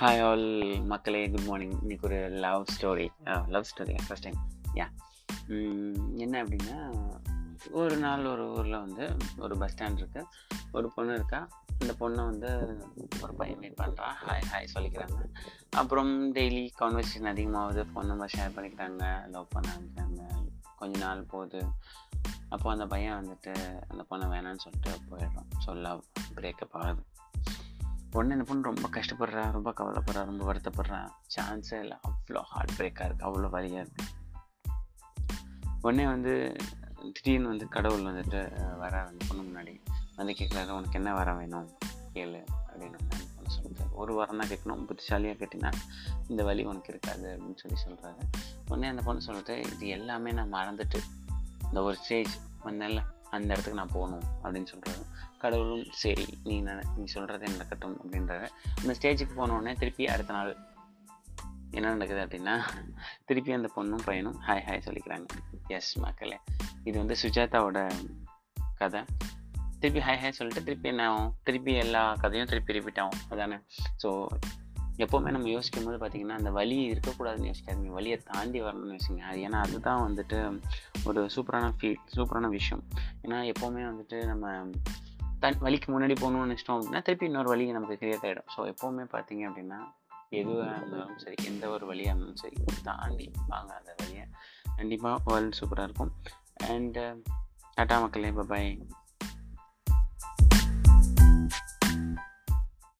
Hi all மக்களே good morning இன்னைக்கு ஒரு love story love story first time யா என்ன அப்படின்னா ஒரு நாள் ஒரு ஊரில் வந்து ஒரு பஸ் ஸ்டாண்ட் இருக்குது ஒரு பொண்ணு இருக்கா. அந்த பொண்ணை வந்து ஒரு பையன் மீட் பண்ணுறா ஹாய் ஹாய் சொல்லிக்கிறாங்க. அப்புறம் டெய்லி கான்வர்சேஷன் அதிகமாகுது. ஃபோன் நம்பர் ஷேர் பண்ணிக்கிறாங்க. லவ் பண்ண ஆரம்பிக்கிறாங்க. கொஞ்ச நாள் போகுது. அப்போ அந்த பையன் வந்துட்டு அந்த பொண்ணை வேணான்னு சொல்லிட்டு போயிடுறான். ஸோ லவ் பிரேக்கப் ஆகுது. பொண்ணு என்ன பொண்ணு ரொம்ப கஷ்டப்படுறா ரொம்ப கவலைப்படுறா ரொம்ப வருத்தப்படுறா. சான்ஸே இல்லை. அவ்வளோ ஹார்ட் பிரேக்காக இருக்குது அவ்வளோ வலியாக இருக்குது உடனே வந்து திடீர்னு வந்து கடவுள் வந்துட்டு வர அந்த பொண்ணு முன்னாடி வந்து கேட்குறாரு உனக்கு என்ன வர வேணும்? கேளு. அப்படின்னு பொண்ணு சொல்லுது ஒரு வாரம் தான் கேட்கணும் புத்திசாலியாக கேட்டினா இந்த வலி உனக்கு இருக்காது. அப்படின்னு சொல்லி சொல்கிறாரு உடனே அந்த பொண்ணு சொல்லுது இது எல்லாமே நான் மறந்துட்டு இந்த ஒரு ஸ்டேஜ் வந்தேன்ல அந்த இடத்துக்கு நான் போகணும் அப்படின்னு சொல்கிறாரு கடவுளும் சரி நீ நீ சொல்கிறது நடக்கட்டும் அப்படின்றாரு. அந்த ஸ்டேஜுக்கு போனோடனே திருப்பி அடுத்த நாள் என்ன நடக்குது அப்படின்னா திருப்பி அந்த பொண்ணும் பையனும் ஹாய் ஹாய் சொல்லிக்கிறாங்க. எஸ் மக்களே. இது வந்து சுஜாதாவோட கதை. திருப்பி ஹாய் ஹாய் சொல்லிட்டு திருப்பி என்ன ஆகும்? திருப்பி எல்லா கதையும் திருப்பி ரிப்பீட் ஆகும். அதானே? ஸோ எப்போவுமே நம்ம யோசிக்கும் போது பார்த்திங்கன்னா அந்த வலி இருக்கக்கூடாதுன்னு யோசிக்காதீங்க. வழியை தாண்டி வரணும்னு யோசிங்க. அது ஏன்னா அதுதான் வந்துட்டு ஒரு சூப்பரான ஃபீல் சூப்பரான விஷயம். ஏன்னா எப்போவுமே வந்துட்டு நம்ம தன் வலிக்கு முன்னாடி போகணும்னு நினச்சிட்டோம் அப்படின்னா திருப்பி இன்னொரு வழி நமக்கு கிரியேட் ஆகிடும் ஸோ எப்போவுமே பார்த்தீங்க அப்படின்னா எதுவாக இருந்தாலும் சரி எந்த ஒரு வழியாக இருந்தாலும் சரி தாண்டி வாங்க. அந்த வழியை கண்டிப்பாக வேர்ல்டு சூப்பராக இருக்கும். அண்டு டாட்டா மக்களே பாய்